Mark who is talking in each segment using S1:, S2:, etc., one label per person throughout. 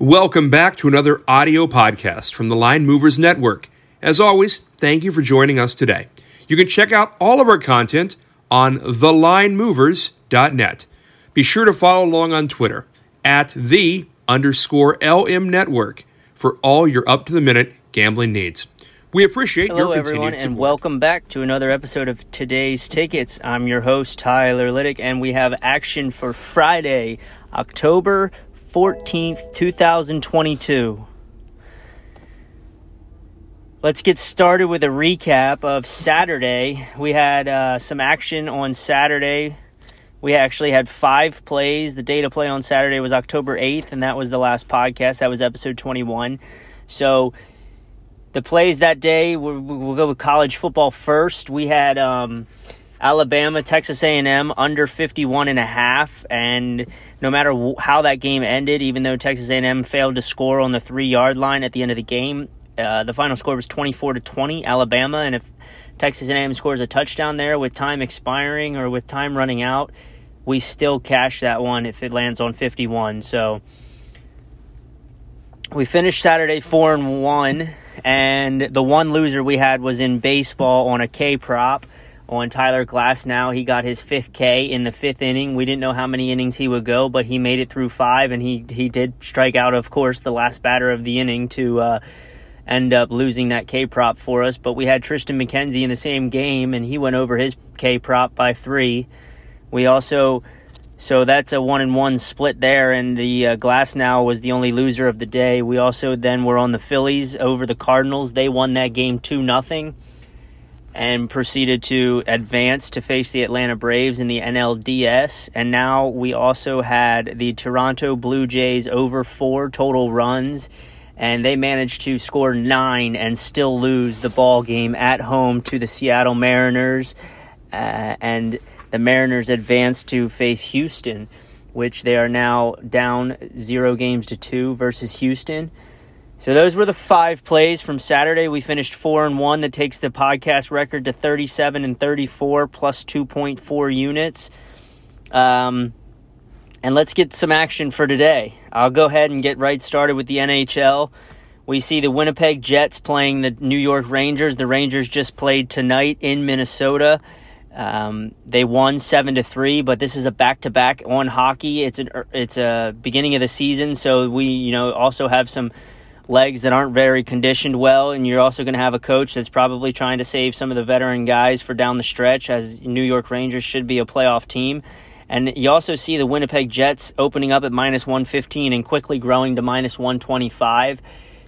S1: Welcome back to another audio podcast from the Line Movers Network. As always, thank you for joining us today. You can check out all of our content on thelinemovers.net. Be sure to follow along on Twitter at the underscore LM Network for all your up to the minute gambling needs. We appreciate
S2: Hello,
S1: your
S2: everyone,
S1: continued
S2: and welcome back to another episode of Today's Tickets. I'm your host, Tyler Liddick, and we have action for Friday, October 14th, 2022. Let's get started with a recap of Saturday. We had uh, some action on Saturday. We actually had five plays. The data play on Saturday was October 8th, and that was the last podcast. That was episode 21. So, the plays that day we'll, we'll go with college football first we had um, alabama texas a&m under 51 and a half. And no matter wh- how that game ended even though texas a&m failed to score on the three yard line at the end of the game uh, the final score was 24 to 20 alabama. And if texas a&m scores a touchdown there with time expiring or with time running out we still cash that one if it lands on 51 so we finished Saturday four and one, and the one loser we had was in baseball on a K prop on Tyler Glasnow he got his fifth K in the fifth inning. We didn't know how many innings he would go, but he made it through five, and he he did strike out, of course, the last batter of the inning to uh, end up losing that K prop for us. But we had Triston McKenzie in the same game, and he went over his K prop by three. We also so that's a one and one split there, and the uh, Glasnow was the only loser of the day. We also then were on the Phillies over the Cardinals. They won that game two nothing, and proceeded to advance to face the Atlanta Braves in the NLDS. And now we also had the Toronto Blue Jays over four total runs, and they managed to score nine and still lose the ball game at home to the Seattle Mariners, uh, and the Mariners advanced to face Houston, which they are now down zero games to two versus Houston. So those were the five plays from Saturday. We finished four and one. That takes the podcast record to thirty-seven and thirty-four plus two point four units. Um, and let's get some action for today. I'll go ahead and get right started with the NHL. We see the Winnipeg Jets playing the New York Rangers. The Rangers just played tonight in Minnesota. Um, they won seven to three, but this is a back to back on hockey. It's an it's a beginning of the season, so we you know also have some legs that aren't very conditioned well, and you're also going to have a coach that's probably trying to save some of the veteran guys for down the stretch, as New York Rangers should be a playoff team. And you also see the Winnipeg Jets opening up at minus 115 and quickly growing to minus 125.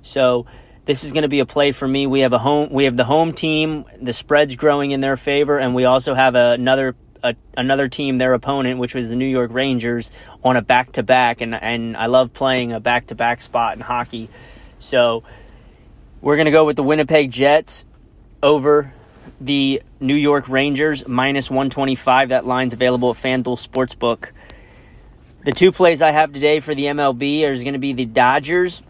S2: So this is going to be a play for me. We have a home. We have the home team. The spread's growing in their favor, and we also have another a, another team, their opponent, which was the New York Rangers, on a back to back. And and I love playing a back to back spot in hockey. So we're going to go with the Winnipeg Jets over the New York Rangers minus 125. That line's available at FanDuel Sportsbook. The two plays I have today for the MLB is going to be the Dodgers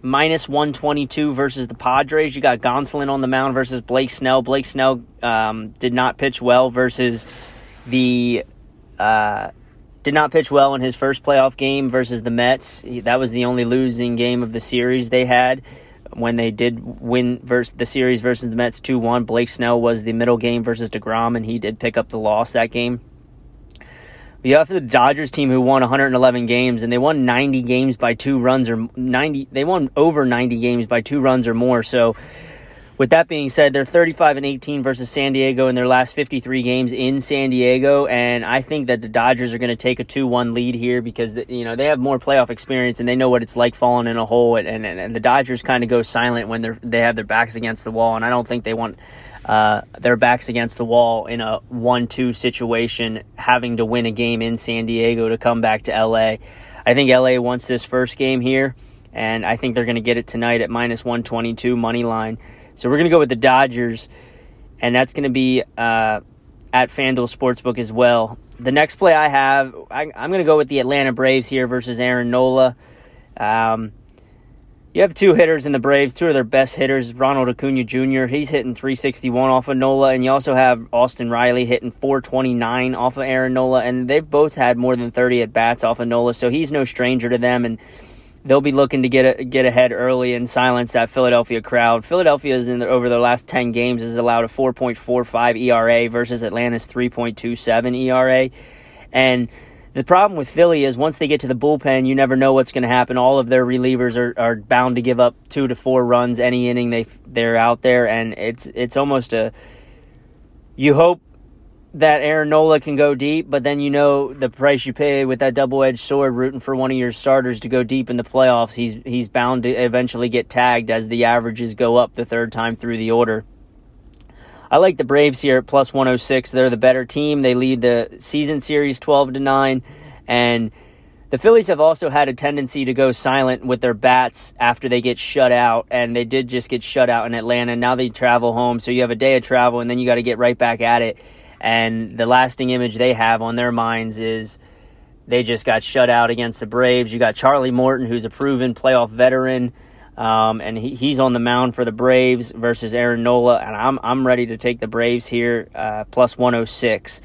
S2: minus 122 versus the Padres. You got Gonsolin on the mound versus Blake Snell. Blake Snell um, did not pitch well versus the. Uh, did not pitch well in his first playoff game versus the Mets. That was the only losing game of the series they had when they did win versus the series versus the Mets 2-1. Blake Snell was the middle game versus DeGrom and he did pick up the loss that game. You have the Dodgers team who won 111 games and they won 90 games by two runs or 90 they won over 90 games by two runs or more. So with that being said, they're 35 and 18 versus San Diego in their last 53 games in San Diego, and I think that the Dodgers are going to take a 2-1 lead here because you know they have more playoff experience and they know what it's like falling in a hole. And, and, and the Dodgers kind of go silent when they're they have their backs against the wall, and I don't think they want uh, their backs against the wall in a 1-2 situation, having to win a game in San Diego to come back to LA. I think LA wants this first game here, and I think they're going to get it tonight at minus 122 money line. So we're going to go with the Dodgers, and that's going to be uh, at FanDuel Sportsbook as well. The next play I have, I, am going to go with the Atlanta Braves here versus Aaron Nola. Um, you have two hitters in the Braves, two of their best hitters. Ronald Acuna Jr. He's hitting 361 off of Nola, and you also have Austin Riley hitting 429 off of Aaron Nola, and they've both had more than 30 at bats off of Nola, so he's no stranger to them. And they'll be looking to get a, get ahead early and silence that Philadelphia crowd. Philadelphia is in the, over their last 10 games has allowed a 4.45 ERA versus Atlanta's 3.27 ERA. And the problem with Philly is once they get to the bullpen, you never know what's going to happen. All of their relievers are, are bound to give up 2 to 4 runs any inning they they're out there and it's it's almost a you hope that Aaron Nola can go deep, but then you know the price you pay with that double-edged sword rooting for one of your starters to go deep in the playoffs. He's he's bound to eventually get tagged as the averages go up the third time through the order. I like the Braves here at plus 106. They're the better team. They lead the season series 12 to 9 and the Phillies have also had a tendency to go silent with their bats after they get shut out, and they did just get shut out in Atlanta. Now they travel home, so you have a day of travel, and then you got to get right back at it and the lasting image they have on their minds is they just got shut out against the Braves. You got Charlie Morton, who's a proven playoff veteran, um, and he, he's on the mound for the Braves versus Aaron Nola, and I'm I'm ready to take the Braves here uh, plus 106.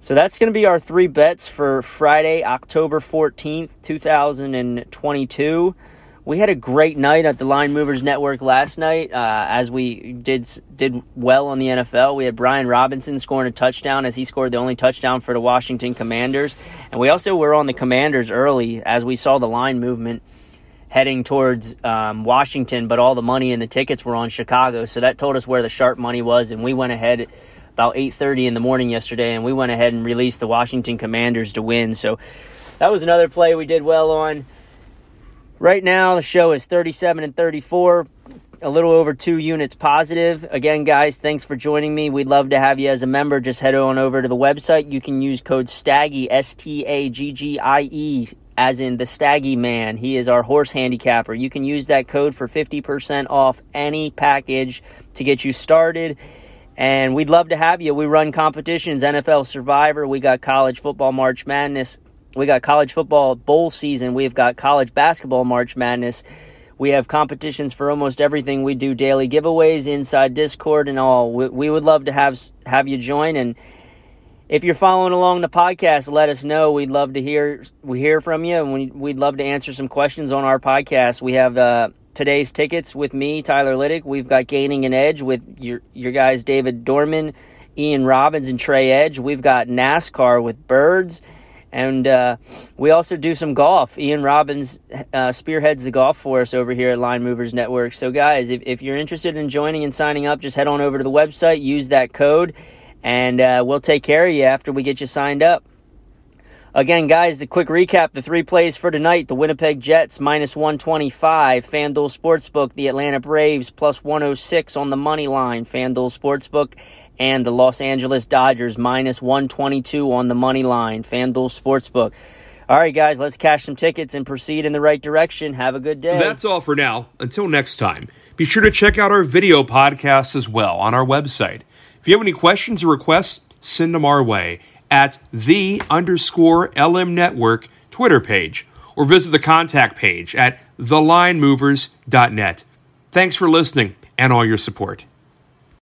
S2: So that's going to be our three bets for Friday, October 14th, 2022 we had a great night at the Line Movers Network last night. Uh, as we did did well on the NFL, we had Brian Robinson scoring a touchdown as he scored the only touchdown for the Washington Commanders, and we also were on the Commanders early as we saw the line movement heading towards um, Washington, but all the money and the tickets were on Chicago, so that told us where the sharp money was, and we went ahead about 8:30 in the morning yesterday, and we went ahead and released the Washington Commanders to win. So that was another play we did well on. Right now, the show is 37 and 34, a little over two units positive. Again, guys, thanks for joining me. We'd love to have you as a member. Just head on over to the website. You can use code STAGGY, S T A G G I E, as in the Staggy Man. He is our horse handicapper. You can use that code for 50% off any package to get you started. And we'd love to have you. We run competitions, NFL Survivor. We got college football March Madness we got college football bowl season. We've got college basketball March Madness. We have competitions for almost everything. We do daily giveaways inside Discord and all. We, we would love to have have you join. And if you're following along the podcast, let us know. We'd love to hear we hear from you, and we, we'd love to answer some questions on our podcast. We have uh, today's tickets with me, Tyler Liddick. We've got Gaining an Edge with your your guys, David Dorman, Ian Robbins, and Trey Edge. We've got NASCAR with Birds and uh, we also do some golf. Ian Robbins uh, spearheads the golf for us over here at Line Movers Network. So, guys, if, if you're interested in joining and signing up, just head on over to the website, use that code, and uh, we'll take care of you after we get you signed up. Again, guys, the quick recap the three plays for tonight the Winnipeg Jets minus 125, FanDuel Sportsbook, the Atlanta Braves plus 106 on the money line, FanDuel Sportsbook, and the Los Angeles Dodgers minus 122 on the money line, FanDuel Sportsbook. All right, guys, let's cash some tickets and proceed in the right direction. Have a good day.
S1: That's all for now. Until next time, be sure to check out our video podcast as well on our website. If you have any questions or requests, send them our way at the underscore LM Network Twitter page or visit the contact page at thelinemovers.net. Thanks for listening and all your support.